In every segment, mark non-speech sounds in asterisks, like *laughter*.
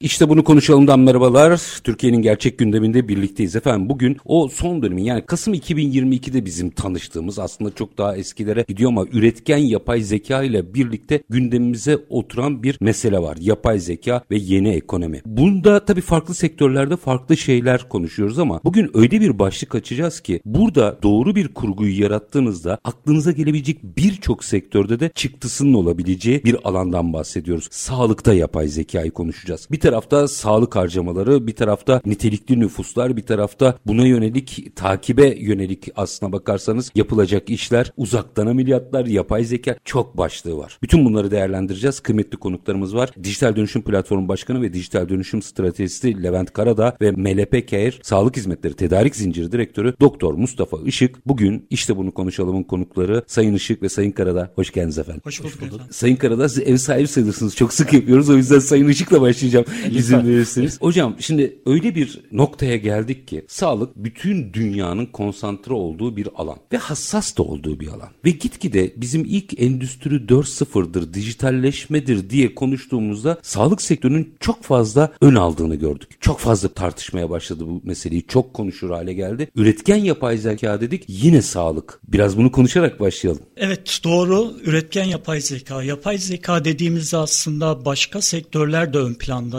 İşte bunu konuşalımdan merhabalar. Türkiye'nin gerçek gündeminde birlikteyiz efendim. Bugün o son dönemin yani Kasım 2022'de bizim tanıştığımız aslında çok daha eskilere gidiyor ama üretken yapay zeka ile birlikte gündemimize oturan bir mesele var. Yapay zeka ve yeni ekonomi. Bunda tabii farklı sektörlerde farklı şeyler konuşuyoruz ama bugün öyle bir başlık açacağız ki burada doğru bir kurguyu yarattığınızda aklınıza gelebilecek birçok sektörde de çıktısının olabileceği bir alandan bahsediyoruz. Sağlıkta yapay zekayı konuşacağız. Bir tarafta sağlık harcamaları, bir tarafta nitelikli nüfuslar, bir tarafta buna yönelik takibe yönelik aslına bakarsanız yapılacak işler, uzaktan ameliyatlar, yapay zeka çok başlığı var. Bütün bunları değerlendireceğiz. Kıymetli konuklarımız var. Dijital Dönüşüm Platformu Başkanı ve Dijital Dönüşüm Stratejisi Levent Karadağ ve MLP Care Sağlık Hizmetleri Tedarik Zinciri Direktörü Doktor Mustafa Işık. Bugün işte bunu konuşalımın konukları Sayın Işık ve Sayın Karadağ. Hoş geldiniz efendim. Hoş bulduk. Hoş bulduk. Sayın Karadağ siz ev sahibi sayılırsınız. Çok sık yapıyoruz. O yüzden Sayın Işık'la başlayacağım. İzin verirseniz. Hocam şimdi öyle bir noktaya geldik ki sağlık bütün dünyanın konsantre olduğu bir alan ve hassas da olduğu bir alan. Ve gitgide bizim ilk endüstri 4.0'dır, dijitalleşmedir diye konuştuğumuzda sağlık sektörünün çok fazla ön aldığını gördük. Çok fazla tartışmaya başladı bu meseleyi. Çok konuşur hale geldi. Üretken yapay zeka dedik yine sağlık. Biraz bunu konuşarak başlayalım. Evet doğru. Üretken yapay zeka. Yapay zeka dediğimizde aslında başka sektörler de ön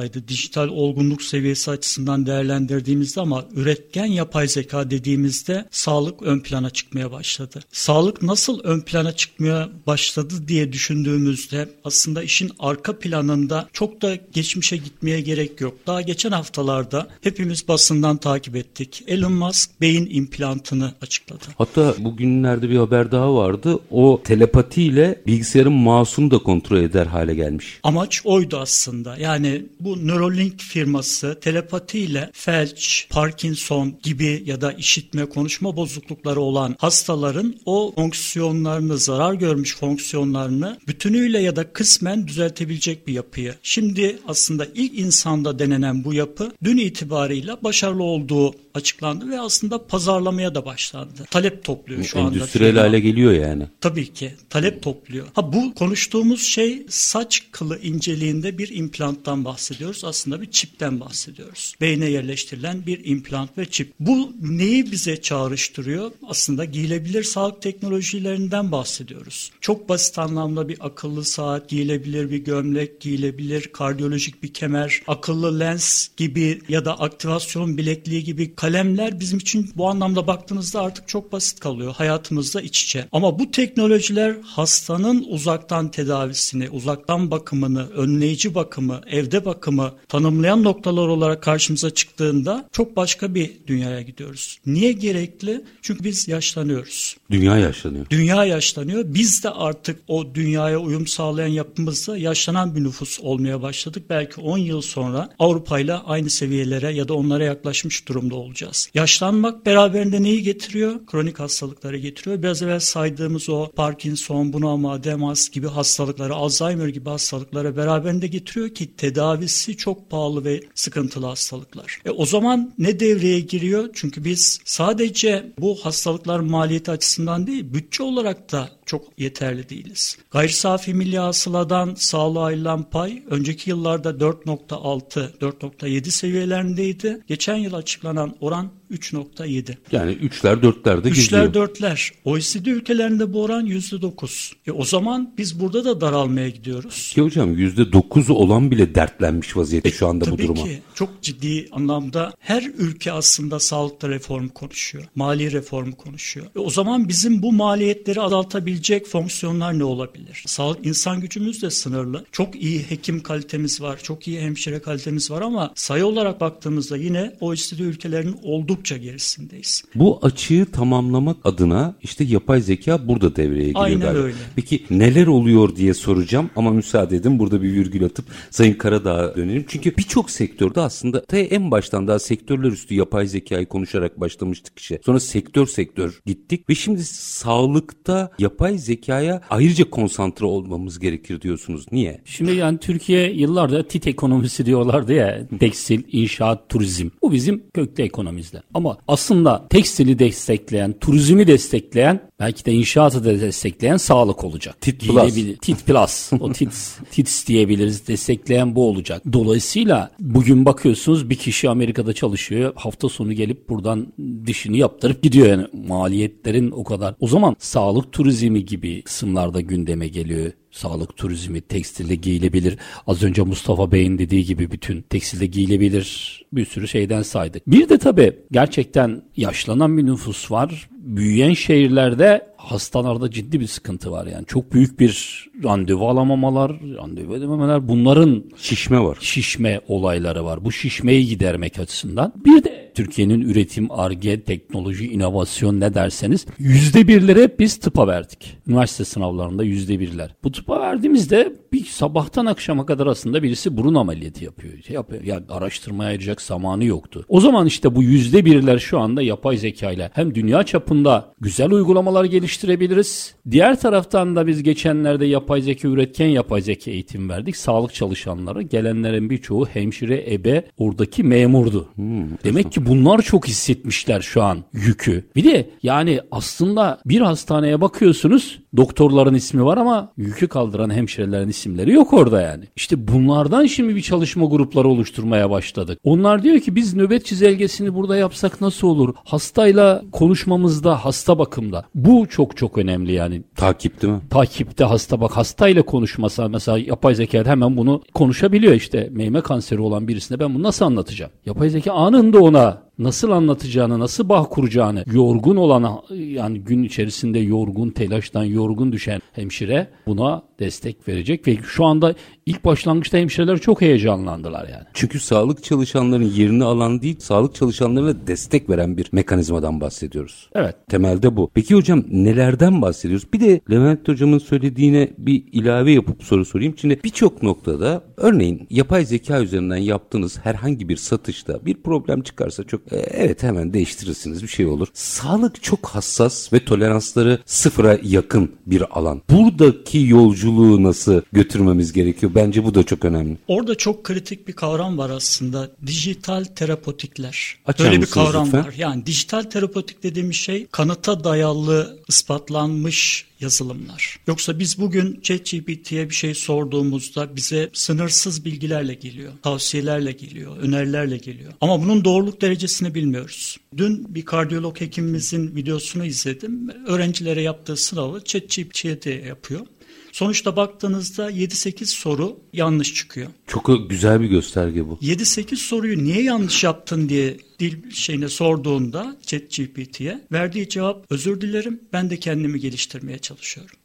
plandaydı. Dijital olgunluk seviyesi açısından değerlendirdiğimizde ama üretken yapay zeka dediğimizde sağlık ön plana çıkmaya başladı. Sağlık nasıl ön plana çıkmaya başladı diye düşündüğümüzde aslında işin arka planında çok da geçmişe gitmeye gerek yok. Daha geçen haftalarda hepimiz basından takip ettik. Elon Musk beyin implantını açıkladı. Hatta bugünlerde bir haber daha vardı. O telepatiyle bilgisayarın mouse'unu da kontrol eder hale gelmiş. Amaç oydu aslında. Yani bu Neuralink firması telepatiyle felç, Parkinson gibi ya da işitme, konuşma bozuklukları olan hastaların o fonksiyonlarını, zarar görmüş fonksiyonlarını bütünüyle ya da kısmen düzeltebilecek bir yapıyı. Şimdi aslında ilk insanda denenen bu yapı dün itibarıyla başarılı olduğu açıklandı ve aslında pazarlamaya da başlandı. Talep topluyor şu anda. Endüstriyel hale geliyor yani. Tabii ki talep topluyor. Ha bu konuştuğumuz şey saç kılı inceliğinde bir implanttan bahsediyoruz. Aslında bir çipten bahsediyoruz. Beyne yerleştirilen bir implant ve çip. Bu neyi bize çağrıştırıyor? Aslında giyilebilir sağlık teknolojilerinden bahsediyoruz. Çok basit anlamda bir akıllı saat, giyilebilir bir gömlek, giyilebilir kardiyolojik bir kemer, akıllı lens gibi ya da aktivasyon bilekliği gibi kalemler bizim için bu anlamda baktığınızda artık çok basit kalıyor. Hayatımızda iç içe. Ama bu teknolojiler hastanın uzaktan tedavisini, uzaktan bakımını, önleyici bakımı, evde bakımı tanımlayan noktalar olarak karşımıza çıktığında çok başka bir dünyaya gidiyoruz. Niye gerekli? Çünkü biz yaşlanıyoruz. Dünya yaşlanıyor. Dünya yaşlanıyor. Biz de artık o dünyaya uyum sağlayan yapımızda yaşlanan bir nüfus olmaya başladık. Belki 10 yıl sonra Avrupa ile aynı seviyelere ya da onlara yaklaşmış durumda olacağız. Yaşlanmak beraberinde neyi getiriyor? Kronik hastalıkları getiriyor. Biraz evvel saydığımız o Parkinson, bunama, demans gibi hastalıkları, Alzheimer gibi hastalıkları beraberinde getiriyor ki tedavisi çok pahalı ve sıkıntılı hastalıklar. E o zaman ne devreye giriyor? Çünkü biz sadece bu hastalıklar maliyeti açısından değil, bütçe olarak da çok yeterli değiliz. Gayri safi milli hasıladan sağlığa ayrılan pay önceki yıllarda 4.6, 4.7 seviyelerindeydi. Geçen yıl açıklanan oran 3.7. Yani 3'ler 4'lerde geziyor. 3'ler 4'ler. OECD ülkelerinde bu oran %9. E o zaman biz burada da daralmaya gidiyoruz. Ki hocam %9 olan bile dertlenmiş vaziyette e, şu anda bu duruma. Tabii ki çok ciddi anlamda her ülke aslında sağlıkta reform konuşuyor. Mali reform konuşuyor. E o zaman bizim bu maliyetleri azaltabilecek fonksiyonlar ne olabilir? Sağlık insan gücümüz de sınırlı. Çok iyi hekim kalitemiz var. Çok iyi hemşire kalitemiz var ama sayı olarak baktığımızda yine OECD ülkelerinin olduğu oldukça gerisindeyiz. Bu açığı tamamlamak adına işte yapay zeka burada devreye giriyor Aynen galiba. öyle. Peki neler oluyor diye soracağım ama müsaade edin burada bir virgül atıp Sayın Karadağ'a dönelim. Çünkü birçok sektörde aslında ta en baştan daha sektörler üstü yapay zekayı konuşarak başlamıştık işe. Sonra sektör sektör gittik ve şimdi sağlıkta yapay zekaya ayrıca konsantre olmamız gerekir diyorsunuz. Niye? Şimdi yani Türkiye yıllardır tit ekonomisi diyorlardı ya. Tekstil, inşaat, turizm. Bu bizim kökte ekonomimizde. Ama aslında tekstili destekleyen, turizmi destekleyen, belki de inşaatı da destekleyen sağlık olacak. Tit Plus. Tit Plus. O *laughs* tit, tits diyebiliriz. Destekleyen bu olacak. Dolayısıyla bugün bakıyorsunuz bir kişi Amerika'da çalışıyor. Hafta sonu gelip buradan dişini yaptırıp gidiyor yani. Maliyetlerin o kadar. O zaman sağlık turizmi gibi kısımlarda gündeme geliyor. Sağlık turizmi, tekstilde giyilebilir. Az önce Mustafa Bey'in dediği gibi bütün tekstilde giyilebilir bir sürü şeyden saydık. Bir de tabii gerçekten yaşlanan bir nüfus var. Büyüyen şehirlerde hastalarda ciddi bir sıkıntı var yani. Çok büyük bir randevu alamamalar, randevu edememeler bunların Şişme var. şişme olayları var. Bu şişmeyi gidermek açısından. Bir de Türkiye'nin üretim, arge, teknoloji, inovasyon ne derseniz yüzde birleri hep biz tıpa verdik. Üniversite sınavlarında yüzde birler. Bu tıpa verdiğimizde bir sabahtan akşama kadar aslında birisi burun ameliyatı yapıyor. Şey yapıyor. Yani araştırmaya ayıracak zamanı yoktu. O zaman işte bu yüzde birler şu anda yapay zeka ile hem dünya çapında güzel uygulamalar geliştirebiliriz. Diğer taraftan da biz geçenlerde yapay zeka üretken yapay zeka eğitim verdik. Sağlık çalışanları gelenlerin birçoğu hemşire, ebe, oradaki memurdu. Demek ki bunlar çok hissetmişler şu an yükü. Bir de yani aslında bir hastaneye bakıyorsunuz doktorların ismi var ama yükü kaldıran hemşirelerin isimleri yok orada yani. İşte bunlardan şimdi bir çalışma grupları oluşturmaya başladık. Onlar diyor ki biz nöbet çizelgesini burada yapsak nasıl olur? Hastayla konuşmamızda, hasta bakımda. Bu çok çok önemli yani Takip değil mi? takipte hasta bak hastayla konuşmasa mesela yapay zeka hemen bunu konuşabiliyor işte meyme kanseri olan birisine ben bunu nasıl anlatacağım? Yapay zeka anında ona nasıl anlatacağını, nasıl bağ kuracağını, yorgun olan yani gün içerisinde yorgun, telaştan yorgun düşen hemşire buna destek verecek ve şu anda ilk başlangıçta hemşireler çok heyecanlandılar yani. Çünkü sağlık çalışanların yerini alan değil, sağlık çalışanlarına destek veren bir mekanizmadan bahsediyoruz. Evet. Temelde bu. Peki hocam nelerden bahsediyoruz? Bir de Levent hocamın söylediğine bir ilave yapıp soru sorayım. Şimdi birçok noktada örneğin yapay zeka üzerinden yaptığınız herhangi bir satışta bir problem çıkarsa çok e, evet hemen değiştirirsiniz bir şey olur. Sağlık çok hassas ve toleransları sıfıra yakın bir alan. Buradaki yolculuğu nasıl götürmemiz gerekiyor? Bence bu da çok önemli. Orada çok kritik bir kavram var aslında. Dijital terapotikler. Açar Böyle bir kavram lütfen? var. Yani dijital terapotik dediğimiz şey kanıta dayalı ispatlanmış yazılımlar. Yoksa biz bugün ChatGPT'ye bir şey sorduğumuzda bize sınırsız bilgilerle geliyor, tavsiyelerle geliyor, önerilerle geliyor. Ama bunun doğruluk derecesini bilmiyoruz. Dün bir kardiyolog hekimimizin videosunu izledim. Öğrencilere yaptığı sınavı ChatGPT'ye yapıyor. Sonuçta baktığınızda 7-8 soru yanlış çıkıyor. Çok güzel bir gösterge bu. 7-8 soruyu niye yanlış yaptın diye dil şeyine sorduğunda ChatGPT'ye verdiği cevap özür dilerim ben de kendimi geliştirmeye çalışıyorum.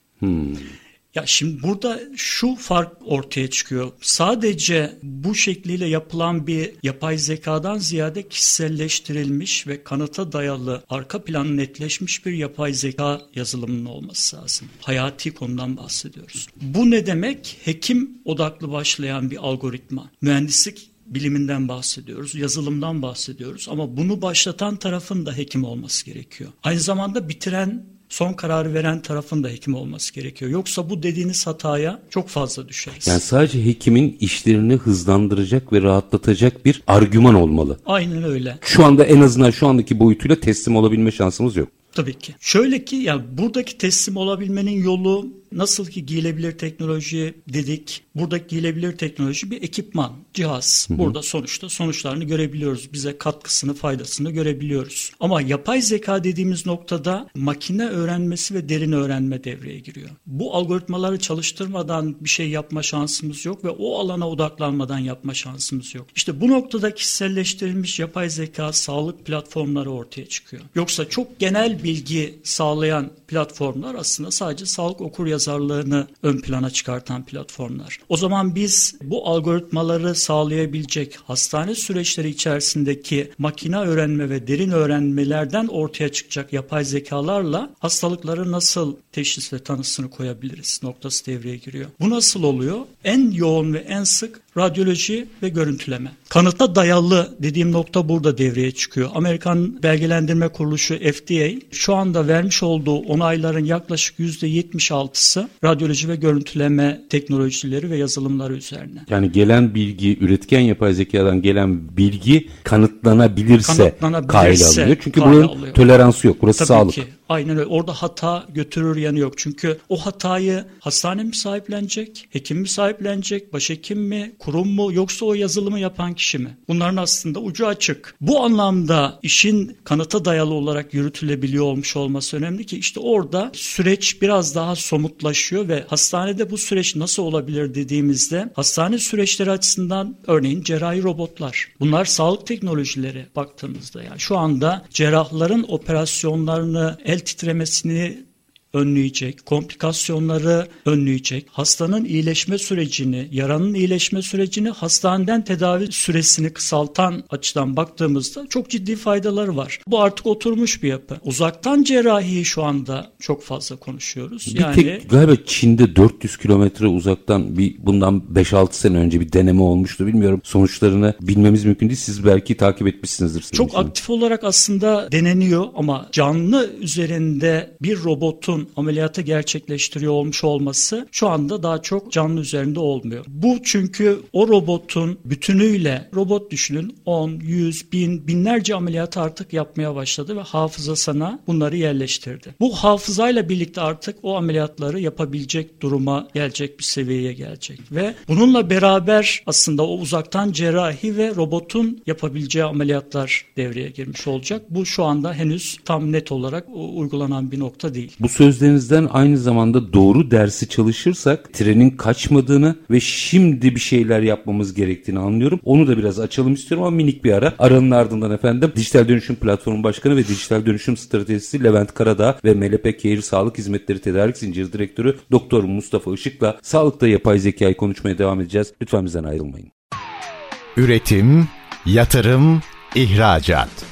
Ya şimdi burada şu fark ortaya çıkıyor. Sadece bu şekliyle yapılan bir yapay zekadan ziyade kişiselleştirilmiş ve kanıta dayalı arka planı netleşmiş bir yapay zeka yazılımının olması lazım. Hayati konudan bahsediyoruz. Bu ne demek? Hekim odaklı başlayan bir algoritma. Mühendislik biliminden bahsediyoruz, yazılımdan bahsediyoruz ama bunu başlatan tarafın da hekim olması gerekiyor. Aynı zamanda bitiren son kararı veren tarafın da hekim olması gerekiyor. Yoksa bu dediğiniz hataya çok fazla düşeriz. Yani sadece hekimin işlerini hızlandıracak ve rahatlatacak bir argüman olmalı. Aynen öyle. Şu anda en azından şu andaki boyutuyla teslim olabilme şansımız yok. Tabii ki. Şöyle ki ya buradaki teslim olabilmenin yolu nasıl ki giyilebilir teknoloji dedik. Buradaki giyilebilir teknoloji bir ekipman, cihaz. Burada sonuçta sonuçlarını görebiliyoruz. Bize katkısını, faydasını görebiliyoruz. Ama yapay zeka dediğimiz noktada makine öğrenmesi ve derin öğrenme devreye giriyor. Bu algoritmaları çalıştırmadan bir şey yapma şansımız yok ve o alana odaklanmadan yapma şansımız yok. İşte bu noktada kişiselleştirilmiş yapay zeka sağlık platformları ortaya çıkıyor. Yoksa çok genel bilgi sağlayan platformlar aslında sadece sağlık okur yazarlığını ön plana çıkartan platformlar. O zaman biz bu algoritmaları sağlayabilecek hastane süreçleri içerisindeki makine öğrenme ve derin öğrenmelerden ortaya çıkacak yapay zekalarla hastalıkları nasıl teşhis ve tanısını koyabiliriz noktası devreye giriyor. Bu nasıl oluyor? En yoğun ve en sık radyoloji ve görüntüleme. Kanıta dayalı dediğim nokta burada devreye çıkıyor. Amerikan Belgelendirme Kuruluşu FDA şu anda vermiş olduğu onayların yaklaşık %76'sı radyoloji ve görüntüleme teknolojileri ve yazılımları üzerine. Yani gelen bilgi, üretken yapay zekadan gelen bilgi kanıtlanabilirse, kanıtlanabilirse alıyor. Çünkü bunun alıyor. toleransı yok. Burası Tabii sağlık. Ki. Aynen öyle. Orada hata götürür yanı yok. Çünkü o hatayı hastane mi sahiplenecek, hekim mi sahiplenecek, başhekim mi, kurum mu yoksa o yazılımı yapan kişi mi? Bunların aslında ucu açık. Bu anlamda işin kanıta dayalı olarak yürütülebiliyor olmuş olması önemli ki işte orada süreç biraz daha somutlaşıyor ve hastanede bu süreç nasıl olabilir dediğimizde hastane süreçleri açısından örneğin cerrahi robotlar. Bunlar sağlık teknolojileri baktığımızda yani şu anda cerrahların operasyonlarını el titremesini önleyecek, komplikasyonları önleyecek, hastanın iyileşme sürecini, yaranın iyileşme sürecini, hastaneden tedavi süresini kısaltan açıdan baktığımızda çok ciddi faydaları var. Bu artık oturmuş bir yapı. Uzaktan cerrahiyi şu anda çok fazla konuşuyoruz. Bir yani tek galiba Çin'de 400 kilometre uzaktan bir bundan 5-6 sene önce bir deneme olmuştu. Bilmiyorum sonuçlarını bilmemiz mümkün değil. Siz belki takip etmişsinizdir. Çok aktif olarak aslında deneniyor ama canlı üzerinde bir robotun ameliyatı gerçekleştiriyor olmuş olması şu anda daha çok canlı üzerinde olmuyor. Bu çünkü o robotun bütünüyle robot düşünün 10, 100, bin, binlerce ameliyatı artık yapmaya başladı ve hafızasına bunları yerleştirdi. Bu hafızayla birlikte artık o ameliyatları yapabilecek duruma gelecek bir seviyeye gelecek ve bununla beraber aslında o uzaktan cerrahi ve robotun yapabileceği ameliyatlar devreye girmiş olacak. Bu şu anda henüz tam net olarak uygulanan bir nokta değil. Bu söz sözlerinizden aynı zamanda doğru dersi çalışırsak trenin kaçmadığını ve şimdi bir şeyler yapmamız gerektiğini anlıyorum. Onu da biraz açalım istiyorum ama minik bir ara. Aranın ardından efendim Dijital Dönüşüm Platformu Başkanı ve Dijital Dönüşüm Stratejisi Levent Karadağ ve Melepe Kehir Sağlık Hizmetleri Tedarik Zinciri Direktörü Doktor Mustafa Işık'la sağlıkta yapay zekayı konuşmaya devam edeceğiz. Lütfen bizden ayrılmayın. Üretim, yatırım, ihracat.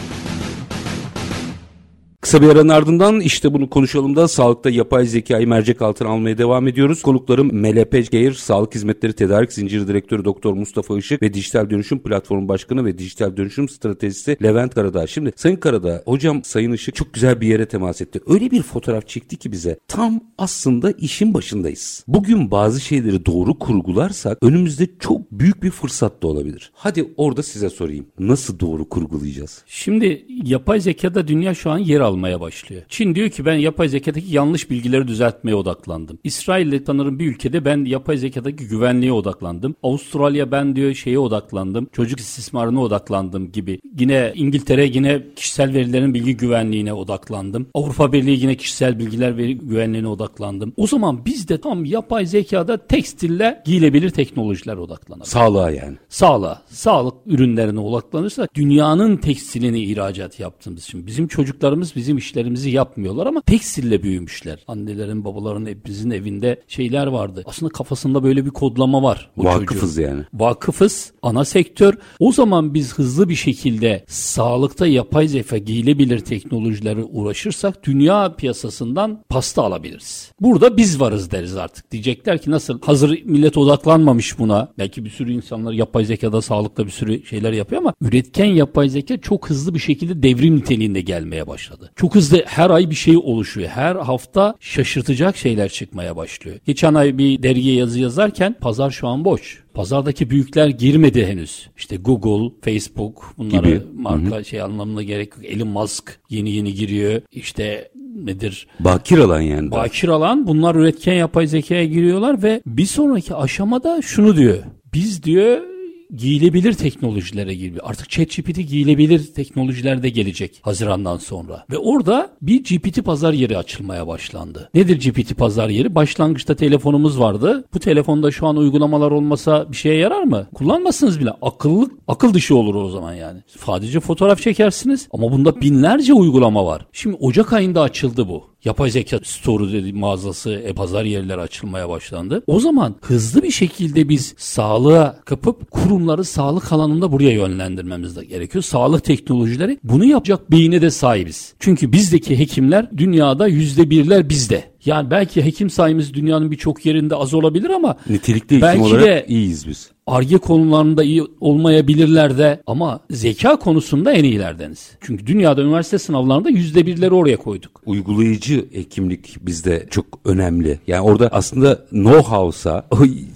Kısa bir aranın ardından işte bunu konuşalım da sağlıkta yapay zekayı mercek altına almaya devam ediyoruz. Konuklarım MLP Geir, Sağlık Hizmetleri Tedarik Zinciri Direktörü Doktor Mustafa Işık ve Dijital Dönüşüm Platformu Başkanı ve Dijital Dönüşüm Stratejisi Levent Karadağ. Şimdi Sayın Karadağ, hocam Sayın Işık çok güzel bir yere temas etti. Öyle bir fotoğraf çekti ki bize. Tam aslında işin başındayız. Bugün bazı şeyleri doğru kurgularsak önümüzde çok büyük bir fırsat da olabilir. Hadi orada size sorayım. Nasıl doğru kurgulayacağız? Şimdi yapay zekada dünya şu an yer almış almaya başlıyor. Çin diyor ki ben yapay zekadaki yanlış bilgileri düzeltmeye odaklandım. İsrail'le tanırım bir ülkede ben yapay zekadaki güvenliğe odaklandım. Avustralya ben diyor şeye odaklandım. Çocuk istismarına odaklandım gibi. Yine İngiltere yine kişisel verilerin bilgi güvenliğine odaklandım. Avrupa Birliği yine kişisel bilgiler veri güvenliğine odaklandım. O zaman biz de tam yapay zekada tekstille giyilebilir teknolojiler odaklanalım. Sağlığa yani. Sağlığa. Sağlık ürünlerine odaklanırsak dünyanın tekstilini ihracat yaptığımız için bizim çocuklarımız bizim işlerimizi yapmıyorlar ama tekstille büyümüşler. Annelerin, babaların, hepimizin evinde şeyler vardı. Aslında kafasında böyle bir kodlama var. Vakıfız çocuğun. yani. Vakıfız, ana sektör. O zaman biz hızlı bir şekilde sağlıkta yapay zeka giyilebilir teknolojilere uğraşırsak dünya piyasasından pasta alabiliriz. Burada biz varız deriz artık. Diyecekler ki nasıl hazır millet odaklanmamış buna. Belki bir sürü insanlar yapay zekada sağlıkta bir sürü şeyler yapıyor ama üretken yapay zeka çok hızlı bir şekilde devrim niteliğinde gelmeye başladı. Çok hızlı her ay bir şey oluşuyor. Her hafta şaşırtacak şeyler çıkmaya başlıyor. Geçen ay bir dergiye yazı yazarken pazar şu an boş. Pazardaki büyükler girmedi henüz. İşte Google, Facebook bunları Gibi. marka Hı-hı. şey anlamına gerek yok. Elon Musk yeni yeni giriyor. İşte nedir? Bakir alan yani. Bakir alan bunlar üretken yapay zekaya giriyorlar ve bir sonraki aşamada şunu diyor. Biz diyor giyilebilir teknolojilere giriyor. Artık ChatGPT giyilebilir teknolojilerde gelecek Haziran'dan sonra. Ve orada bir GPT pazar yeri açılmaya başlandı. Nedir GPT pazar yeri? Başlangıçta telefonumuz vardı. Bu telefonda şu an uygulamalar olmasa bir şeye yarar mı? Kullanmazsınız bile. Akıllı, akıl dışı olur o zaman yani. Sadece fotoğraf çekersiniz ama bunda binlerce uygulama var. Şimdi Ocak ayında açıldı bu yapay zeka store dedi mağazası, e-pazar yerleri açılmaya başlandı. O zaman hızlı bir şekilde biz sağlığa kapıp kurumları sağlık alanında buraya yönlendirmemiz de gerekiyor. Sağlık teknolojileri bunu yapacak beyine de sahibiz. Çünkü bizdeki hekimler dünyada yüzde birler bizde. Yani belki hekim sayımız dünyanın birçok yerinde az olabilir ama nitelikli hekim belki olarak de iyiyiz biz. Arge konularında iyi olmayabilirler de ama zeka konusunda en iyilerdeniz. Çünkü dünyada üniversite sınavlarında yüzde birleri oraya koyduk. Uygulayıcı hekimlik bizde çok önemli. Yani orada aslında know-how'sa,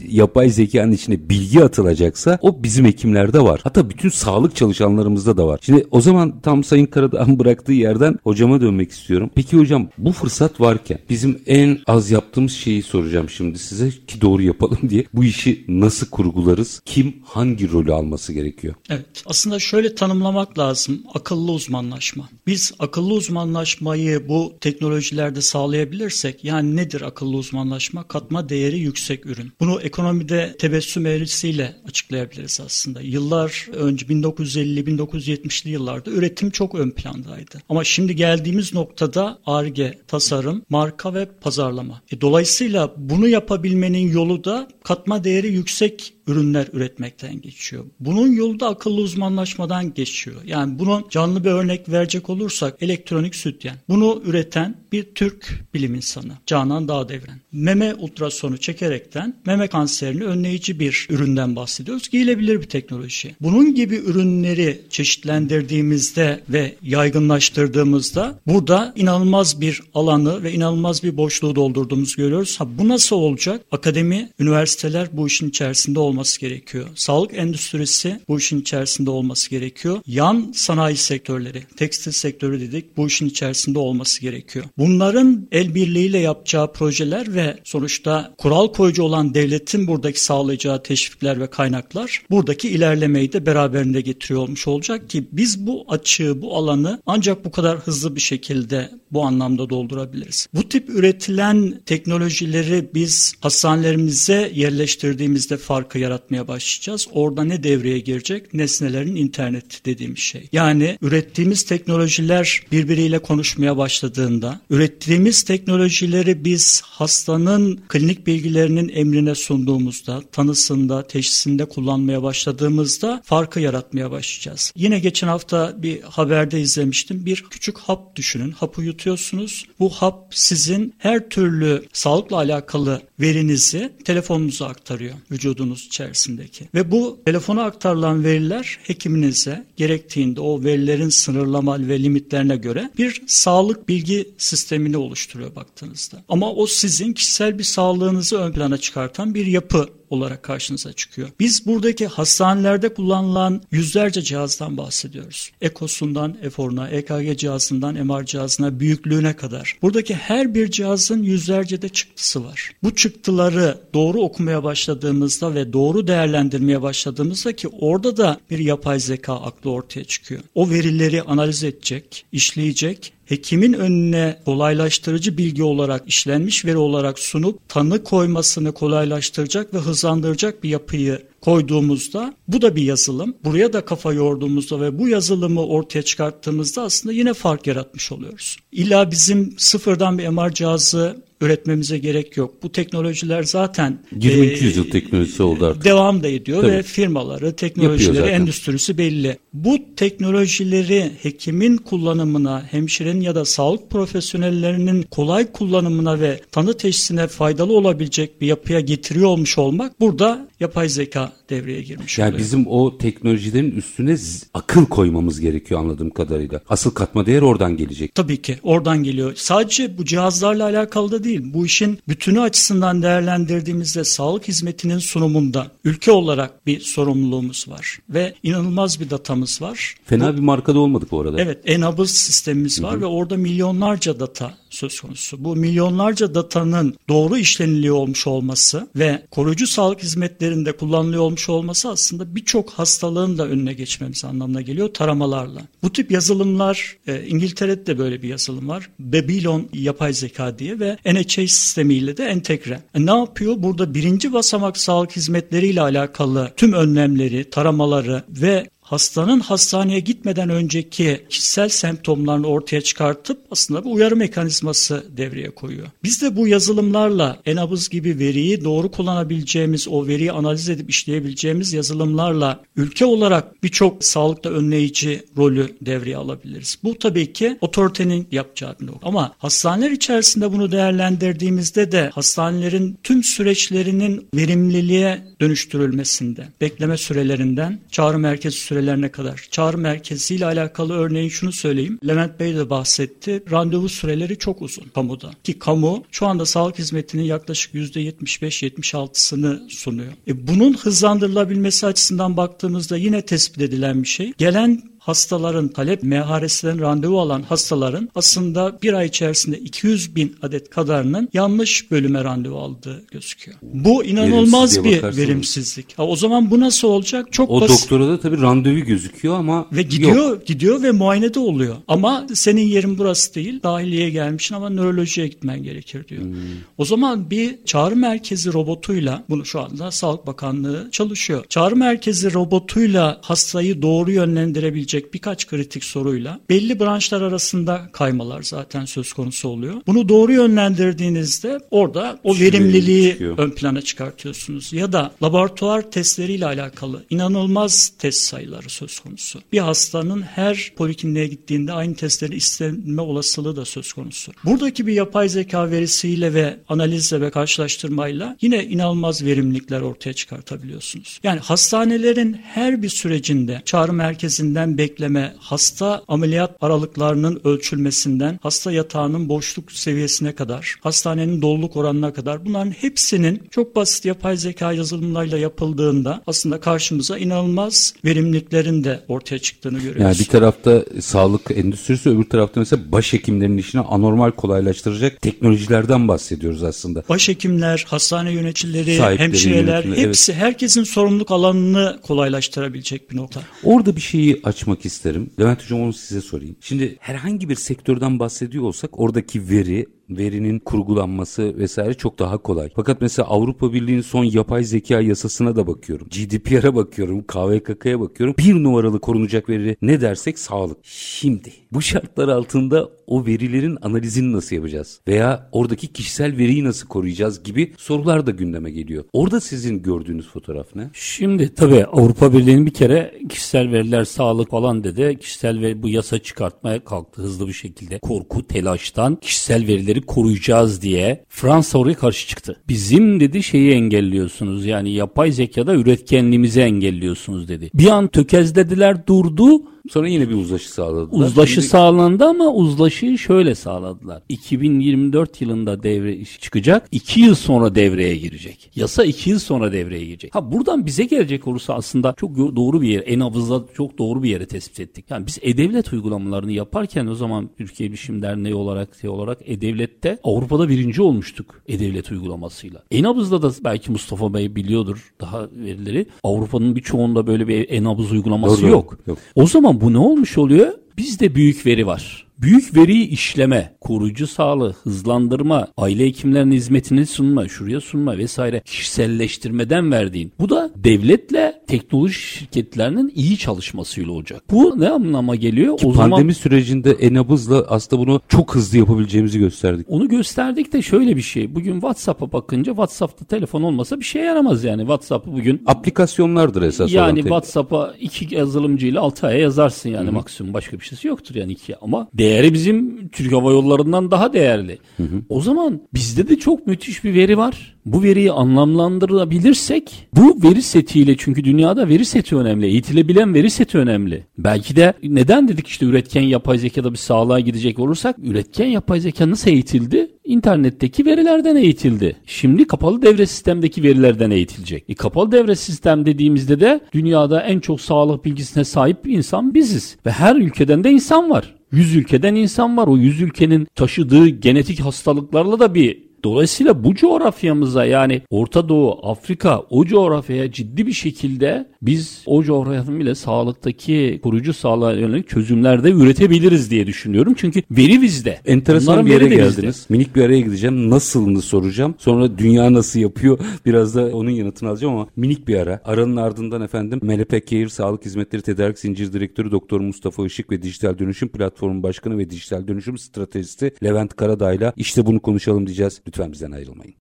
yapay zekanın içine bilgi atılacaksa o bizim hekimlerde var. Hatta bütün sağlık çalışanlarımızda da var. Şimdi o zaman tam Sayın Karadağ'ın *laughs* bıraktığı yerden hocama dönmek istiyorum. Peki hocam bu fırsat varken bizim en az yaptığımız şeyi soracağım şimdi size ki doğru yapalım diye. Bu işi nasıl kurgularız? Kim hangi rolü alması gerekiyor? Evet. Aslında şöyle tanımlamak lazım. Akıllı uzmanlaşma. Biz akıllı uzmanlaşmayı bu teknolojilerde sağlayabilirsek yani nedir akıllı uzmanlaşma? Katma değeri yüksek ürün. Bunu ekonomide tebessüm eğrisiyle açıklayabiliriz aslında. Yıllar önce 1950-1970'li yıllarda üretim çok ön plandaydı. Ama şimdi geldiğimiz noktada ARGE, tasarım, marka ve pazarlama. E, dolayısıyla bunu yapabilmenin yolu da katma değeri yüksek ürünler üretmekten geçiyor. Bunun yolu da akıllı uzmanlaşmadan geçiyor. Yani bunu canlı bir örnek verecek olursak elektronik sütyen. Bunu üreten bir Türk bilim insanı Canan Dağdevren. Meme ultrasonu çekerekten meme kanserini önleyici bir üründen bahsediyoruz. Giyilebilir bir teknoloji. Bunun gibi ürünleri çeşitlendirdiğimizde ve yaygınlaştırdığımızda burada inanılmaz bir alanı ve inanılmaz bir boşluğu doldurduğumuzu görüyoruz. Ha, bu nasıl olacak? Akademi, üniversiteler bu işin içerisinde olması gerekiyor. Sağlık endüstrisi bu işin içerisinde olması gerekiyor. Yan sanayi sektörleri, tekstil sektörü dedik bu işin içerisinde olması gerekiyor. Bunların el birliğiyle yapacağı projeler ve sonuçta kural koyucu olan devletin buradaki sağlayacağı teşvikler ve kaynaklar buradaki ilerlemeyi de beraberinde getiriyor olmuş olacak ki biz bu açığı, bu alanı ancak bu kadar hızlı bir şekilde bu anlamda doldurabiliriz. Bu tip üretilen teknolojileri biz hastanelerimize yerleştirdiğimizde farkı yaratmaya başlayacağız. Orada ne devreye girecek? Nesnelerin interneti dediğimiz şey. Yani ürettiğimiz teknolojiler birbiriyle konuşmaya başladığında, ürettiğimiz teknolojileri biz hastanın klinik bilgilerinin emrine sunduğumuzda, tanısında, teşhisinde kullanmaya başladığımızda farkı yaratmaya başlayacağız. Yine geçen hafta bir haberde izlemiştim. Bir küçük hap düşünün. Hapı yutuyorsunuz. Bu hap sizin her türlü sağlıkla alakalı verinizi telefonunuza aktarıyor vücudunuz içerisindeki. Ve bu telefona aktarılan veriler hekiminize gerektiğinde o verilerin sınırlama ve limitlerine göre bir sağlık bilgi sistemini oluşturuyor baktığınızda. Ama o sizin kişisel bir sağlığınızı ön plana çıkartan bir yapı olarak karşınıza çıkıyor. Biz buradaki hastanelerde kullanılan yüzlerce cihazdan bahsediyoruz. Ekosundan Efor'una, EKG cihazından MR cihazına, büyüklüğüne kadar. Buradaki her bir cihazın yüzlerce de çıktısı var. Bu çıktıları doğru okumaya başladığımızda ve doğru değerlendirmeye başladığımızda ki orada da bir yapay zeka aklı ortaya çıkıyor. O verileri analiz edecek, işleyecek hekimin önüne kolaylaştırıcı bilgi olarak işlenmiş veri olarak sunup tanı koymasını kolaylaştıracak ve hızlandıracak bir yapıyı koyduğumuzda bu da bir yazılım. Buraya da kafa yorduğumuzda ve bu yazılımı ortaya çıkarttığımızda aslında yine fark yaratmış oluyoruz. İlla bizim sıfırdan bir MR cihazı üretmemize gerek yok. Bu teknolojiler zaten 22 e, yüzyıl teknolojisi oldu artık. Devam da ediyor Tabii. ve firmaları, teknolojileri, endüstrisi belli. Bu teknolojileri hekimin kullanımına, hemşirenin ya da sağlık profesyonellerinin kolay kullanımına ve tanı teşhisine faydalı olabilecek bir yapıya getiriyor olmuş olmak burada yapay zeka devreye girmiş yani oluyor. bizim o teknolojilerin üstüne akıl koymamız gerekiyor anladığım kadarıyla. Asıl katma değer oradan gelecek. Tabii ki oradan geliyor. Sadece bu cihazlarla alakalı da değil. Bu işin bütünü açısından değerlendirdiğimizde sağlık hizmetinin sunumunda ülke olarak bir sorumluluğumuz var ve inanılmaz bir datamız var. Fena bu, bir markada olmadık bu arada. Evet, Enabız sistemimiz var Hı-hı. ve orada milyonlarca data söz konusu. Bu milyonlarca datanın doğru işleniliyor olmuş olması ve koruyucu sağlık hizmetlerinde kullanılıyor olmuş olması aslında birçok hastalığın da önüne geçmemiz anlamına geliyor taramalarla. Bu tip yazılımlar e, İngiltere'de de böyle bir yazılım var. Babylon yapay zeka diye ve NHS sistemiyle de entegre. E, ne yapıyor? Burada birinci basamak sağlık hizmetleriyle alakalı tüm önlemleri, taramaları ve hastanın hastaneye gitmeden önceki kişisel semptomlarını ortaya çıkartıp aslında bir uyarı mekanizması devreye koyuyor. Biz de bu yazılımlarla enabız gibi veriyi doğru kullanabileceğimiz, o veriyi analiz edip işleyebileceğimiz yazılımlarla ülke olarak birçok sağlıkta önleyici rolü devreye alabiliriz. Bu tabii ki otoritenin yapacağı bir nokta. Ama hastaneler içerisinde bunu değerlendirdiğimizde de hastanelerin tüm süreçlerinin verimliliğe dönüştürülmesinde, bekleme sürelerinden çağrı merkezi süreçlerine sürelerine kadar. Çağrı merkeziyle alakalı örneğin şunu söyleyeyim. Levent Bey de bahsetti. Randevu süreleri çok uzun kamuda. Ki kamu şu anda sağlık hizmetinin yaklaşık %75-76'sını sunuyor. E bunun hızlandırılabilmesi açısından baktığımızda yine tespit edilen bir şey. Gelen hastaların talep meharesinden randevu alan hastaların aslında bir ay içerisinde 200 bin adet kadarının yanlış bölüme randevu aldığı gözüküyor. Bu inanılmaz bir verimsizlik. Ha, o zaman bu nasıl olacak? Çok o basit. doktora da tabii randevu gözüküyor ama ve gidiyor yok. gidiyor ve muayene de oluyor. Ama senin yerin burası değil. Dahiliye gelmişsin ama nörolojiye gitmen gerekir diyor. Hmm. O zaman bir çağrı merkezi robotuyla bunu şu anda Sağlık Bakanlığı çalışıyor. Çağrı merkezi robotuyla hastayı doğru yönlendirebilecek olabilecek birkaç kritik soruyla belli branşlar arasında kaymalar zaten söz konusu oluyor. Bunu doğru yönlendirdiğinizde orada o verimliliği çıkıyor. ön plana çıkartıyorsunuz. Ya da laboratuvar testleriyle alakalı inanılmaz test sayıları söz konusu. Bir hastanın her polikliniğe gittiğinde aynı testleri istenme olasılığı da söz konusu. Buradaki bir yapay zeka verisiyle ve analizle ve karşılaştırmayla yine inanılmaz verimlilikler ortaya çıkartabiliyorsunuz. Yani hastanelerin her bir sürecinde çağrı merkezinden bekleme, hasta ameliyat aralıklarının ölçülmesinden hasta yatağının boşluk seviyesine kadar, hastanenin doluluk oranına kadar bunların hepsinin çok basit yapay zeka yazılımlarıyla yapıldığında aslında karşımıza inanılmaz verimliliklerin de ortaya çıktığını görüyoruz. Yani bir tarafta sağlık endüstrisi öbür tarafta mesela başhekimlerin işini anormal kolaylaştıracak teknolojilerden bahsediyoruz aslında. Başhekimler, hastane yöneticileri, Sahipleri, hemşireler hepsi evet. herkesin sorumluluk alanını kolaylaştırabilecek bir nokta. Orada bir şeyi açmak sormak isterim. Levent Hocam onu size sorayım. Şimdi herhangi bir sektörden bahsediyor olsak oradaki veri verinin kurgulanması vesaire çok daha kolay. Fakat mesela Avrupa Birliği'nin son yapay zeka yasasına da bakıyorum. GDPR'a bakıyorum, KVKK'ya bakıyorum. Bir numaralı korunacak veri ne dersek sağlık. Şimdi bu şartlar altında o verilerin analizini nasıl yapacağız? Veya oradaki kişisel veriyi nasıl koruyacağız gibi sorular da gündeme geliyor. Orada sizin gördüğünüz fotoğraf ne? Şimdi tabii Avrupa Birliği'nin bir kere kişisel veriler sağlık falan dedi. Kişisel ve bu yasa çıkartmaya kalktı hızlı bir şekilde. Korku, telaştan kişisel verileri ülkeleri koruyacağız diye Fransa oraya karşı çıktı. Bizim dedi şeyi engelliyorsunuz yani yapay zekada üretkenliğimizi engelliyorsunuz dedi. Bir an tökezlediler durdu Sonra yine bir uzlaşı sağladılar. Uzlaşı Şimdi... sağlandı ama uzlaşıyı şöyle sağladılar. 2024 yılında devre çıkacak. 2 yıl sonra devreye girecek. Yasa 2 yıl sonra devreye girecek. Ha buradan bize gelecek olursa aslında çok doğru bir yer. En hafızda çok doğru bir yere tespit ettik. Yani biz e-devlet uygulamalarını yaparken o zaman Türkiye Bilişim Derneği olarak şey olarak e-devlette Avrupa'da birinci olmuştuk e-devlet uygulamasıyla. En-Nabız'da da belki Mustafa Bey biliyordur daha verileri. Avrupa'nın birçoğunda böyle bir en-nabız uygulaması doğru, yok. yok. O zaman bu ne olmuş oluyor? Bizde büyük veri var. Büyük veriyi işleme, koruyucu sağlığı, hızlandırma, aile hekimlerinin hizmetini sunma, şuraya sunma vesaire kişiselleştirmeden verdiğin. Bu da devletle teknoloji şirketlerinin iyi çalışmasıyla olacak. Bu ne anlama geliyor? Ki o pandemi zaman, sürecinde Enabız'la aslında bunu çok hızlı yapabileceğimizi gösterdik. Onu gösterdik de şöyle bir şey. Bugün WhatsApp'a bakınca WhatsApp'ta telefon olmasa bir şey yaramaz yani. WhatsApp bugün aplikasyonlardır esas yani WhatsApp'a iki yazılımcıyla 6 aya yazarsın yani Hı-hı. maksimum başka bir şeysi yoktur yani iki ama değeri bizim Türk Hava Yolları'ndan daha değerli. Hı hı. O zaman bizde de çok müthiş bir veri var. Bu veriyi anlamlandırabilirsek bu veri setiyle çünkü dünyada veri seti önemli. Eğitilebilen veri seti önemli. Belki de neden dedik işte üretken yapay zekada bir sağlığa gidecek olursak üretken yapay zeka nasıl eğitildi? internetteki verilerden eğitildi. Şimdi kapalı devre sistemdeki verilerden eğitilecek. E, kapalı devre sistem dediğimizde de dünyada en çok sağlık bilgisine sahip insan biziz. Ve her ülkeden de insan var. 100 ülkeden insan var. O 100 ülkenin taşıdığı genetik hastalıklarla da bir Dolayısıyla bu coğrafyamıza yani Orta Doğu, Afrika o coğrafyaya ciddi bir şekilde biz o coğrafyanın bile sağlıktaki kurucu sağlığa yönelik çözümler de üretebiliriz diye düşünüyorum. Çünkü veri bizde. Enteresan Bunların bir yere geldiniz. bizde. Minik bir araya gideceğim. Nasılını soracağım. Sonra dünya nasıl yapıyor? Biraz da onun yanıtını alacağım ama minik bir ara. Aranın ardından efendim MLP Care Sağlık Hizmetleri Tedarik Zincir Direktörü Doktor Mustafa Işık ve Dijital Dönüşüm Platformu Başkanı ve Dijital Dönüşüm Stratejisti Levent Karadağ'la işte bunu konuşalım diyeceğiz. Lütfen bizden ayrılmayın.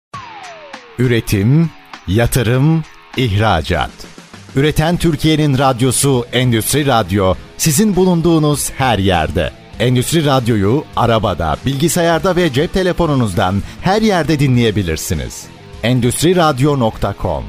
Üretim, yatırım, ihracat. Üreten Türkiye'nin radyosu Endüstri Radyo sizin bulunduğunuz her yerde. Endüstri Radyo'yu arabada, bilgisayarda ve cep telefonunuzdan her yerde dinleyebilirsiniz. Endüstri Radyo.com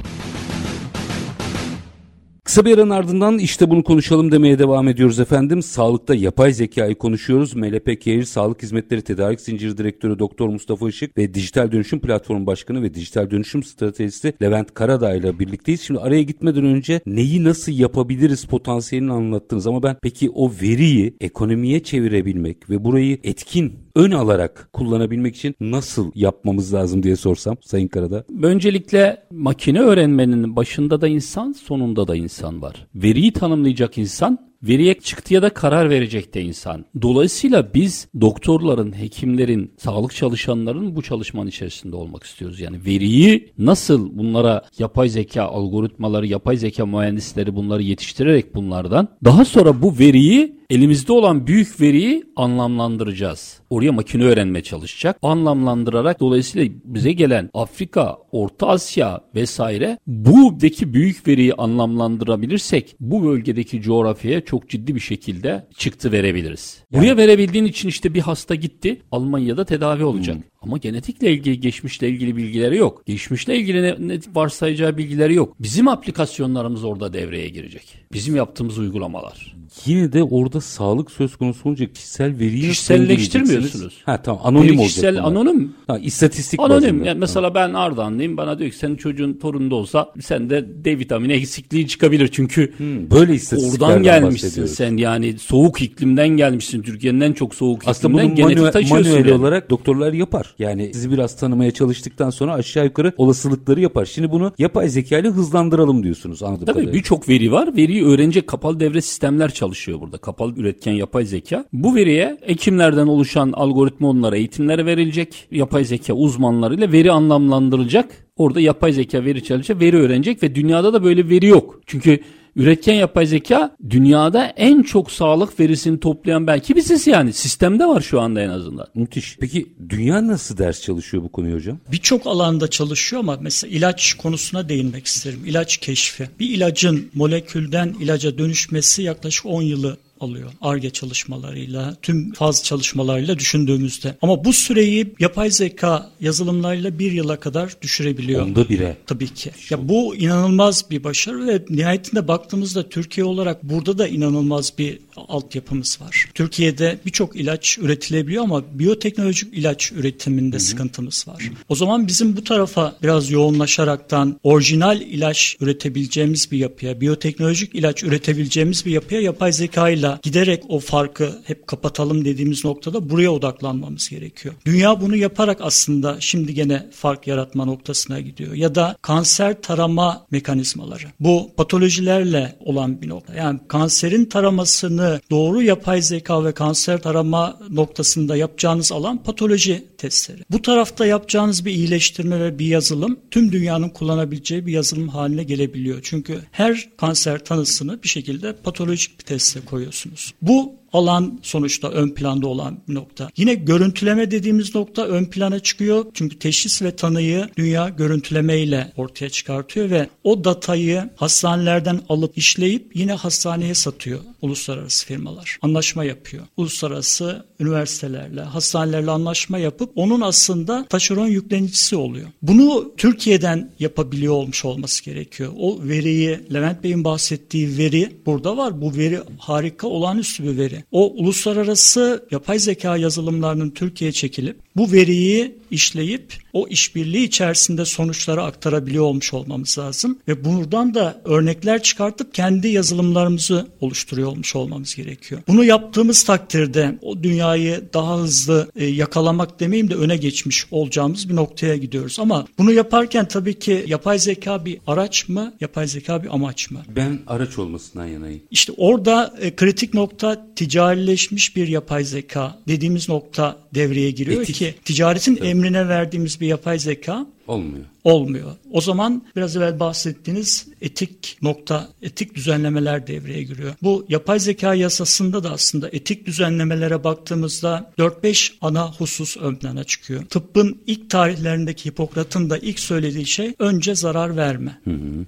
Kısa bir aranın ardından işte bunu konuşalım demeye devam ediyoruz efendim. Sağlıkta yapay zekayı konuşuyoruz. MLP Care Sağlık Hizmetleri Tedarik Zinciri Direktörü Doktor Mustafa Işık ve Dijital Dönüşüm Platformu Başkanı ve Dijital Dönüşüm Stratejisti Levent Karadağ ile birlikteyiz. Şimdi araya gitmeden önce neyi nasıl yapabiliriz potansiyelini anlattınız ama ben peki o veriyi ekonomiye çevirebilmek ve burayı etkin ön alarak kullanabilmek için nasıl yapmamız lazım diye sorsam Sayın Karadağ. Öncelikle makine öğrenmenin başında da insan, sonunda da insan var. Veriyi tanımlayacak insan, veriye çıktıya da karar verecek de insan. Dolayısıyla biz doktorların, hekimlerin, sağlık çalışanların bu çalışmanın içerisinde olmak istiyoruz. Yani veriyi nasıl bunlara yapay zeka algoritmaları, yapay zeka mühendisleri bunları yetiştirerek bunlardan daha sonra bu veriyi elimizde olan büyük veriyi anlamlandıracağız. Oraya makine öğrenme çalışacak. Anlamlandırarak dolayısıyla bize gelen Afrika, Orta Asya vesaire buradaki büyük veriyi anlamlandırabilirsek bu bölgedeki coğrafyaya çok ciddi bir şekilde çıktı verebiliriz. Buraya verebildiğin için işte bir hasta gitti Almanya'da tedavi olacak. Ama genetikle ilgili, geçmişle ilgili bilgileri yok. Geçmişle ilgili ne, ne varsayacağı bilgileri yok. Bizim aplikasyonlarımız orada devreye girecek. Bizim yaptığımız uygulamalar. Yine de orada sağlık söz konusu olunca kişisel veriyi Kişiselleştirmiyorsunuz. Ha tamam anonim Veri olacak. kişisel, anonim. Ha, istatistik Anonim. bazında. Yani mesela ben Ardahanlıyım. Bana diyor ki senin çocuğun torununda olsa sende D vitamini eksikliği çıkabilir. Çünkü Tamam. Böyle oradan gelmişsin sen. Yani soğuk iklimden gelmişsin. Türkiye'nin en çok soğuk Aslında iklimden bunu genetik manuel, taşıyorsun. manuel yani. olarak doktorlar yapar. Yani sizi biraz tanımaya çalıştıktan sonra aşağı yukarı olasılıkları yapar. Şimdi bunu yapay zeka ile hızlandıralım diyorsunuz anladığım Tabii kadarıyla. birçok veri var. Veriyi öğrenecek kapalı devre sistemler çalışıyor burada. Kapalı üretken yapay zeka. Bu veriye hekimlerden oluşan algoritma onlara eğitimler verilecek. Yapay zeka uzmanlarıyla veri anlamlandırılacak. Orada yapay zeka veri çalışacak, veri öğrenecek ve dünyada da böyle veri yok. Çünkü üretken yapay zeka dünyada en çok sağlık verisini toplayan belki biziz yani. Sistemde var şu anda en azından. Müthiş. Peki dünya nasıl ders çalışıyor bu konuyu hocam? Birçok alanda çalışıyor ama mesela ilaç konusuna değinmek isterim. İlaç keşfi. Bir ilacın molekülden ilaca dönüşmesi yaklaşık 10 yılı alıyor. ARGE çalışmalarıyla, tüm faz çalışmalarıyla düşündüğümüzde. Ama bu süreyi yapay zeka yazılımlarıyla bir yıla kadar düşürebiliyor. Onda bire. Tabii ki. Ya bu inanılmaz bir başarı ve nihayetinde baktığımızda Türkiye olarak burada da inanılmaz bir altyapımız var. Türkiye'de birçok ilaç üretilebiliyor ama biyoteknolojik ilaç üretiminde sıkıntımız var. O zaman bizim bu tarafa biraz yoğunlaşaraktan orijinal ilaç üretebileceğimiz bir yapıya, biyoteknolojik ilaç üretebileceğimiz bir yapıya yapay zeka ile giderek o farkı hep kapatalım dediğimiz noktada buraya odaklanmamız gerekiyor. Dünya bunu yaparak aslında şimdi gene fark yaratma noktasına gidiyor. Ya da kanser tarama mekanizmaları. Bu patolojilerle olan bir nokta. Yani kanserin taramasını doğru yapay zeka ve kanser tarama noktasında yapacağınız alan patoloji testleri. Bu tarafta yapacağınız bir iyileştirme ve bir yazılım tüm dünyanın kullanabileceği bir yazılım haline gelebiliyor. Çünkü her kanser tanısını bir şekilde patolojik bir teste koyuyorsunuz. Bu alan sonuçta ön planda olan bir nokta. Yine görüntüleme dediğimiz nokta ön plana çıkıyor. Çünkü teşhis ve tanıyı dünya görüntülemeyle ortaya çıkartıyor ve o datayı hastanelerden alıp işleyip yine hastaneye satıyor uluslararası firmalar. Anlaşma yapıyor. Uluslararası üniversitelerle, hastanelerle anlaşma yapıp onun aslında taşeron yüklenicisi oluyor. Bunu Türkiye'den yapabiliyor olmuş olması gerekiyor. O veriyi Levent Bey'in bahsettiği veri burada var. Bu veri harika olağanüstü bir veri. Önemli. O uluslararası yapay zeka yazılımlarının Türkiye'ye çekilip bu veriyi işleyip o işbirliği içerisinde sonuçları aktarabiliyor olmuş olmamız lazım ve buradan da örnekler çıkartıp kendi yazılımlarımızı oluşturuyor olmuş olmamız gerekiyor. Bunu yaptığımız takdirde o dünyayı daha hızlı e, yakalamak demeyeyim de öne geçmiş olacağımız bir noktaya gidiyoruz. Ama bunu yaparken tabii ki yapay zeka bir araç mı, yapay zeka bir amaç mı? Ben araç olmasından yanayım. İşte orada e, kritik nokta ticarileşmiş bir yapay zeka dediğimiz nokta devreye giriyor Etik. ki ticaretin emrine verdiğimiz bir yapay zeka Olmuyor. olmuyor. O zaman biraz evvel bahsettiğiniz etik nokta, etik düzenlemeler devreye giriyor. Bu yapay zeka yasasında da aslında etik düzenlemelere baktığımızda 4-5 ana husus ön plana çıkıyor. Tıbbın ilk tarihlerindeki Hipokrat'ın da ilk söylediği şey önce zarar verme.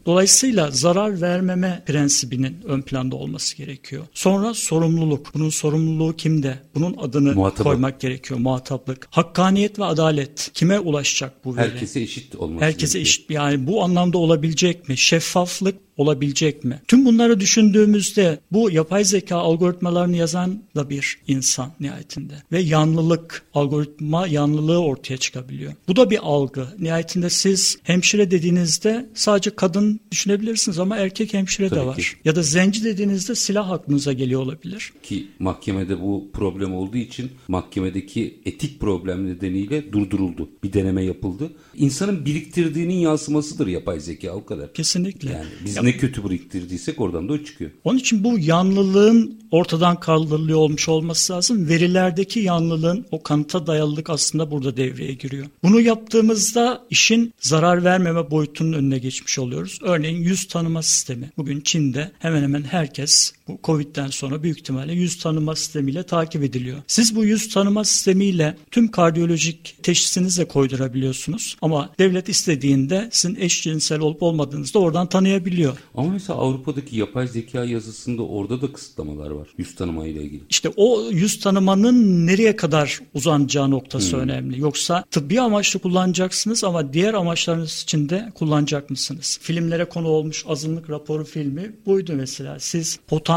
Dolayısıyla zarar vermeme prensibinin ön planda olması gerekiyor. Sonra sorumluluk. Bunun sorumluluğu kimde? Bunun adını Muhatabı. koymak gerekiyor. Muhataplık. Hakkaniyet ve adalet. Kime ulaşacak bu veri? Herkese eşit olması Herkese gerekiyor. eşit yani bu anlamda olabilecek mi? Şeffaflık olabilecek mi? Tüm bunları düşündüğümüzde bu yapay zeka algoritmalarını yazan da bir insan nihayetinde. Ve yanlılık, algoritma yanlılığı ortaya çıkabiliyor. Bu da bir algı. Nihayetinde siz hemşire dediğinizde sadece kadın düşünebilirsiniz ama erkek hemşire de Tabii var. ki. Ya da zenci dediğinizde silah aklınıza geliyor olabilir. Ki mahkemede bu problem olduğu için mahkemedeki etik problem nedeniyle durduruldu. Bir deneme yapıldı. İnsanın biriktirdiğinin yansımasıdır yapay zeka o kadar. Kesinlikle. Yani biz Ya- ne kötü biriktirdiysek oradan da o çıkıyor. Onun için bu yanlılığın ortadan kaldırılıyor olmuş olması lazım. Verilerdeki yanlılığın o kanıta dayalılık aslında burada devreye giriyor. Bunu yaptığımızda işin zarar vermeme boyutunun önüne geçmiş oluyoruz. Örneğin yüz tanıma sistemi. Bugün Çin'de hemen hemen herkes bu Covid'den sonra büyük ihtimalle yüz tanıma sistemiyle takip ediliyor. Siz bu yüz tanıma sistemiyle tüm kardiyolojik teşhisinizi de koydurabiliyorsunuz. Ama devlet istediğinde sizin eşcinsel olup olmadığınızı da oradan tanıyabiliyor. Ama mesela Avrupa'daki yapay zeka yazısında orada da kısıtlamalar var. Yüz tanımayla ilgili. İşte o yüz tanımanın nereye kadar uzanacağı noktası önemli. Yoksa tıbbi amaçlı kullanacaksınız ama diğer amaçlarınız için de kullanacak mısınız? Filmlere konu olmuş azınlık raporu filmi buydu mesela. Siz potansiyel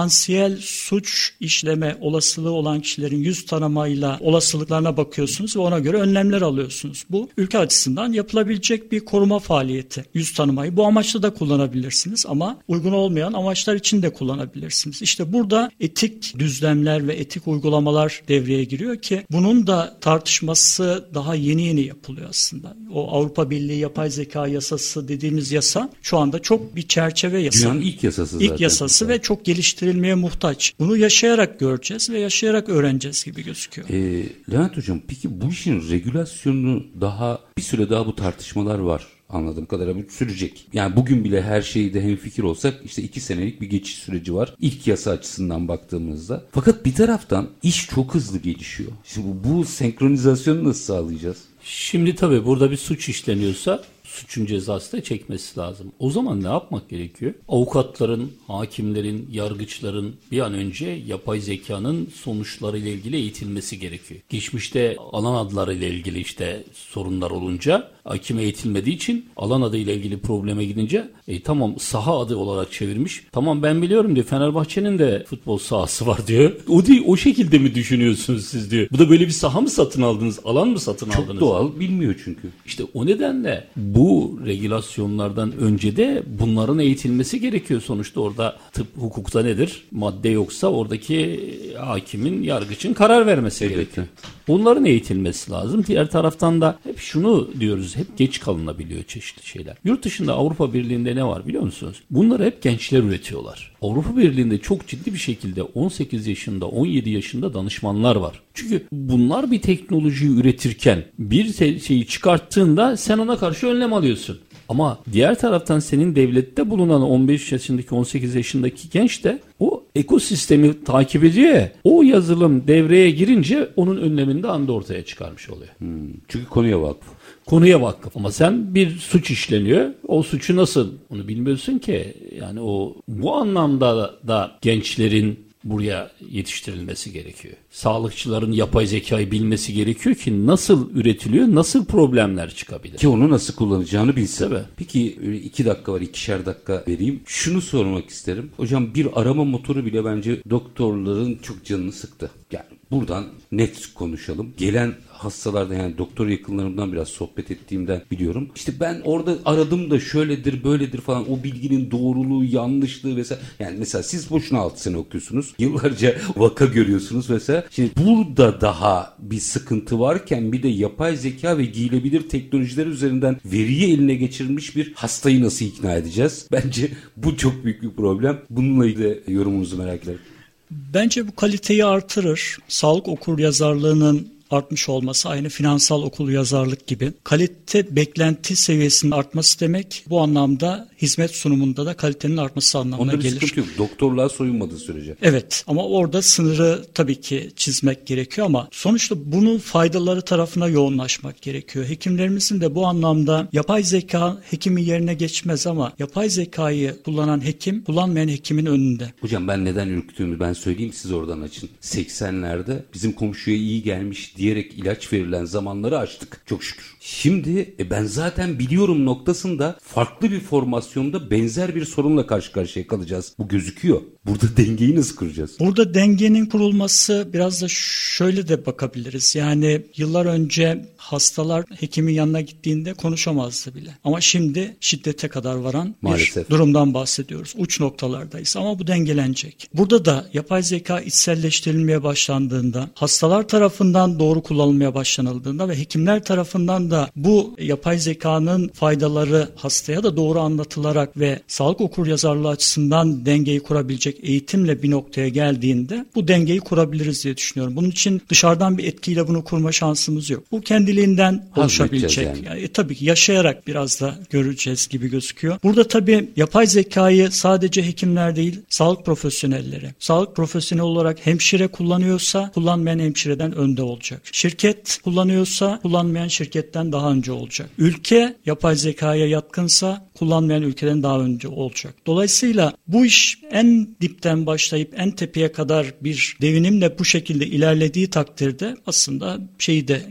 suç işleme olasılığı olan kişilerin yüz tanımayla olasılıklarına bakıyorsunuz ve ona göre önlemler alıyorsunuz. Bu ülke açısından yapılabilecek bir koruma faaliyeti. Yüz tanımayı bu amaçla da kullanabilirsiniz ama uygun olmayan amaçlar için de kullanabilirsiniz. İşte burada etik düzlemler ve etik uygulamalar devreye giriyor ki bunun da tartışması daha yeni yeni yapılıyor aslında. O Avrupa Birliği yapay zeka yasası dediğimiz yasa şu anda çok bir çerçeve yasa. Dünyanın ilk yasası zaten. İlk yasası ve çok geliştirilmeye muhtaç. Bunu yaşayarak göreceğiz ve yaşayarak öğreneceğiz gibi gözüküyor. Ee, Levent Hocam peki bu işin regülasyonu daha bir süre daha bu tartışmalar var. Anladığım kadarıyla bu sürecek. Yani bugün bile her şeyde hemfikir olsak işte iki senelik bir geçiş süreci var. İlk yasa açısından baktığımızda. Fakat bir taraftan iş çok hızlı gelişiyor. Şimdi bu, bu senkronizasyonu nasıl sağlayacağız? Şimdi tabii burada bir suç işleniyorsa suçun cezası da çekmesi lazım. O zaman ne yapmak gerekiyor? Avukatların, hakimlerin, yargıçların bir an önce yapay zekanın sonuçlarıyla ilgili eğitilmesi gerekiyor. Geçmişte alan adları ile ilgili işte sorunlar olunca hakim eğitilmediği için alan adıyla ilgili probleme gidince e, tamam saha adı olarak çevirmiş. Tamam ben biliyorum diyor Fenerbahçe'nin de futbol sahası var diyor. O değil o şekilde mi düşünüyorsunuz siz diyor. Bu da böyle bir saha mı satın aldınız? Alan mı satın Çok aldınız? doğal bilmiyor çünkü. İşte o nedenle bu regülasyonlardan önce de bunların eğitilmesi gerekiyor. Sonuçta orada tıp hukukta nedir? Madde yoksa oradaki hakimin, yargıçın karar vermesi Elbette. gerekiyor. Bunların eğitilmesi lazım. Diğer taraftan da hep şunu diyoruz, hep geç kalınabiliyor çeşitli şeyler. Yurt dışında Avrupa Birliği'nde ne var biliyor musunuz? Bunları hep gençler üretiyorlar. Avrupa Birliği'nde çok ciddi bir şekilde 18 yaşında, 17 yaşında danışmanlar var. Çünkü bunlar bir teknolojiyi üretirken bir şeyi çıkarttığında sen ona karşı önlem alıyorsun. Ama diğer taraftan senin devlette bulunan 15 yaşındaki 18 yaşındaki genç de o ekosistemi takip ediyor ya. O yazılım devreye girince onun önlemini de anda ortaya çıkarmış oluyor. Çünkü konuya vakıf. Konuya vakıf ama sen bir suç işleniyor. O suçu nasıl onu bilmiyorsun ki. Yani o bu anlamda da gençlerin buraya yetiştirilmesi gerekiyor. Sağlıkçıların yapay zekayı bilmesi gerekiyor ki nasıl üretiliyor, nasıl problemler çıkabilir. Ki onu nasıl kullanacağını bilsin. Tabii. Peki iki dakika var, ikişer dakika vereyim. Şunu sormak isterim. Hocam bir arama motoru bile bence doktorların çok canını sıktı. Yani buradan net konuşalım. Gelen hastalarda yani doktor yakınlarımdan biraz sohbet ettiğimden biliyorum. İşte ben orada aradım da şöyledir böyledir falan o bilginin doğruluğu yanlışlığı vesaire. Yani mesela siz boşuna 6 sene okuyorsunuz. *laughs* Yıllarca vaka görüyorsunuz mesela. Şimdi burada daha bir sıkıntı varken bir de yapay zeka ve giyilebilir teknolojiler üzerinden veriyi eline geçirilmiş bir hastayı nasıl ikna edeceğiz? Bence bu çok büyük bir problem. Bununla ilgili yorumunuzu merak ederim. Bence bu kaliteyi artırır. Sağlık okur yazarlığının artmış olması aynı finansal okul yazarlık gibi. Kalite beklenti seviyesinin artması demek bu anlamda hizmet sunumunda da kalitenin artması anlamına Onda gelir. sıkıntı yok. Doktorluğa soyunmadığı sürece. Evet ama orada sınırı tabii ki çizmek gerekiyor ama sonuçta bunun faydaları tarafına yoğunlaşmak gerekiyor. Hekimlerimizin de bu anlamda yapay zeka hekimin yerine geçmez ama yapay zekayı kullanan hekim kullanmayan hekimin önünde. Hocam ben neden ürktüğümü ben söyleyeyim siz oradan açın. 80'lerde bizim komşuya iyi gelmiş diyerek ilaç verilen zamanları açtık çok şükür. Şimdi e, ben zaten biliyorum noktasında farklı bir formasyonda benzer bir sorunla karşı karşıya kalacağız. Bu gözüküyor. Burada *laughs* dengeyi nasıl kuracağız? Burada dengenin kurulması biraz da şöyle de bakabiliriz. Yani yıllar önce hastalar hekimin yanına gittiğinde konuşamazdı bile. Ama şimdi şiddete kadar varan Maalesef. bir durumdan bahsediyoruz. Uç noktalardayız ama bu dengelenecek. Burada da yapay zeka içselleştirilmeye başlandığında, hastalar tarafından doğru kullanılmaya başlanıldığında ve hekimler tarafından da bu yapay zekanın faydaları hastaya da doğru anlatılarak ve sağlık okur yazarlığı açısından dengeyi kurabilecek eğitimle bir noktaya geldiğinde bu dengeyi kurabiliriz diye düşünüyorum. Bunun için dışarıdan bir etkiyle bunu kurma şansımız yok. Bu kendiliğinden oluşabilecek. yani. Yani, e, tabii ki yaşayarak biraz da göreceğiz gibi gözüküyor. Burada tabii yapay zekayı sadece hekimler değil, sağlık profesyonelleri. Sağlık profesyoneli olarak hemşire kullanıyorsa kullanmayan hemşireden önde olacak. Şirket kullanıyorsa kullanmayan şirketten daha önce olacak. Ülke yapay zekaya yatkınsa kullanmayan ülkeden daha önce olacak. Dolayısıyla bu iş en dipten başlayıp en tepeye kadar bir devinimle bu şekilde ilerlediği takdirde aslında şeyi de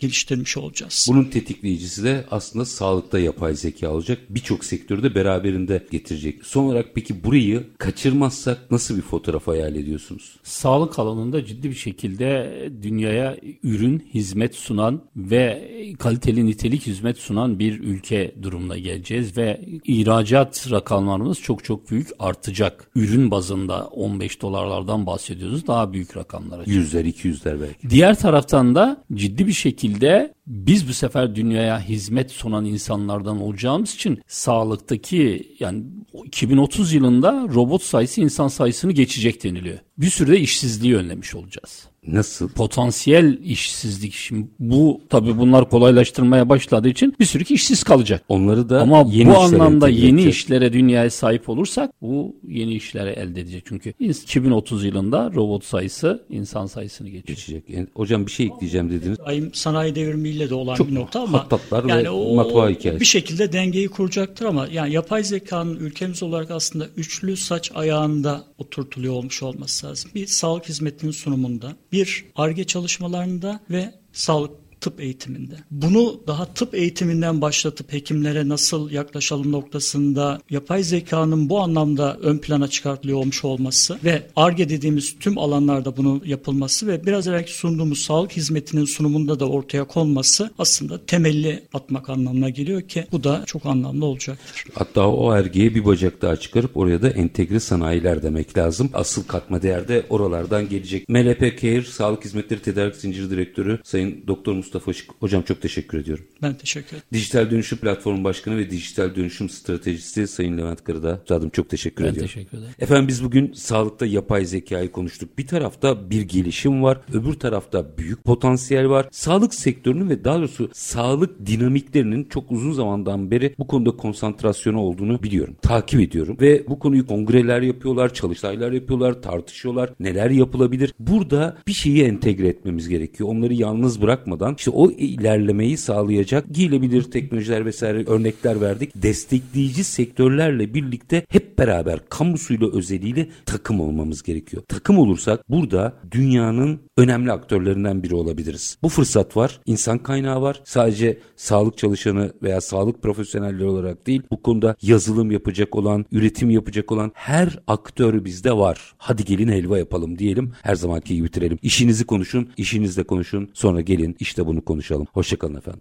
geliştirmiş olacağız. Bunun tetikleyicisi de aslında sağlıkta yapay zeka olacak. Birçok sektörde beraberinde getirecek. Son olarak peki burayı kaçırmazsak nasıl bir fotoğraf hayal ediyorsunuz? Sağlık alanında ciddi bir şekilde dünyaya ürün, hizmet sunan ve kaliteli nitelik hizmet sunan bir ülke durumuna geleceğiz ve ihracat rakamlarımız çok çok büyük artacak. Ürün bazında 15 dolarlardan bahsediyoruz. Daha büyük rakamlara. Yüzler, iki yüzler belki. Diğer taraftan da ciddi bir şekilde biz bu sefer dünyaya hizmet sunan insanlardan olacağımız için sağlıktaki yani 2030 yılında robot sayısı insan sayısını geçecek deniliyor. Bir sürü de işsizliği önlemiş olacağız. Nasıl? Potansiyel işsizlik şimdi bu tabii bunlar kolaylaştırmaya başladığı için bir sürü işsiz kalacak. Onları da Ama yeni bu anlamda yeni edeceğiz. işlere dünyaya sahip olursak bu yeni işlere elde edecek. Çünkü 2030 yılında robot sayısı insan sayısını geçecek. geçecek. Yani hocam bir şey ekleyeceğim dediniz. Ayım sanayi devrimiyle de olan Çok bir nokta ama hattatlar ve yani o, matbaa hikayesi. bir şekilde dengeyi kuracaktır ama yani yapay zekanın ülkemiz olarak aslında üçlü saç ayağında oturtuluyor olmuş olması lazım. Bir sağlık hizmetinin sunumunda, bir ARGE çalışmalarında ve sağlık tıp eğitiminde. Bunu daha tıp eğitiminden başlatıp hekimlere nasıl yaklaşalım noktasında yapay zekanın bu anlamda ön plana çıkartılıyor olmuş olması ve ARGE dediğimiz tüm alanlarda bunu yapılması ve biraz evvelki sunduğumuz sağlık hizmetinin sunumunda da ortaya konması aslında temelli atmak anlamına geliyor ki bu da çok anlamlı olacaktır. Hatta o ergeğe bir bacak daha çıkarıp oraya da entegre sanayiler demek lazım. Asıl katma değer de oralardan gelecek. MLP Care Sağlık Hizmetleri Tedarik Zinciri Direktörü Sayın Doktor Mustafa Işık. Hocam çok teşekkür ediyorum. Ben teşekkür ederim. Dijital Dönüşüm Platformu Başkanı ve Dijital Dönüşüm Stratejisi Sayın Levent Kırı'da. Üstadım çok teşekkür Ben ediyorum. teşekkür ederim. Efendim biz bugün sağlıkta yapay zekayı konuştuk. Bir tarafta bir gelişim var, öbür tarafta büyük potansiyel var. Sağlık sektörünün ve daha doğrusu sağlık dinamiklerinin çok uzun zamandan beri bu konuda konsantrasyonu olduğunu biliyorum. Takip ediyorum ve bu konuyu kongreler yapıyorlar, çalıştaylar yapıyorlar, tartışıyorlar. Neler yapılabilir? Burada bir şeyi entegre etmemiz gerekiyor. Onları yalnız bırakmadan işte o ilerlemeyi sağlayacak giyilebilir teknolojiler vesaire örnekler verdik. Destekleyici sektörlerle birlikte hep beraber kamusuyla özeliyle takım olmamız gerekiyor. Takım olursak burada dünyanın önemli aktörlerinden biri olabiliriz. Bu fırsat var. İnsan kaynağı var. Sadece sağlık çalışanı veya sağlık profesyonelleri olarak değil bu konuda yazılım yapacak olan, üretim yapacak olan her aktör bizde var. Hadi gelin helva yapalım diyelim. Her zamanki gibi bitirelim. İşinizi konuşun, işinizle konuşun. Sonra gelin işte bunu konuşalım. Hoşçakalın efendim.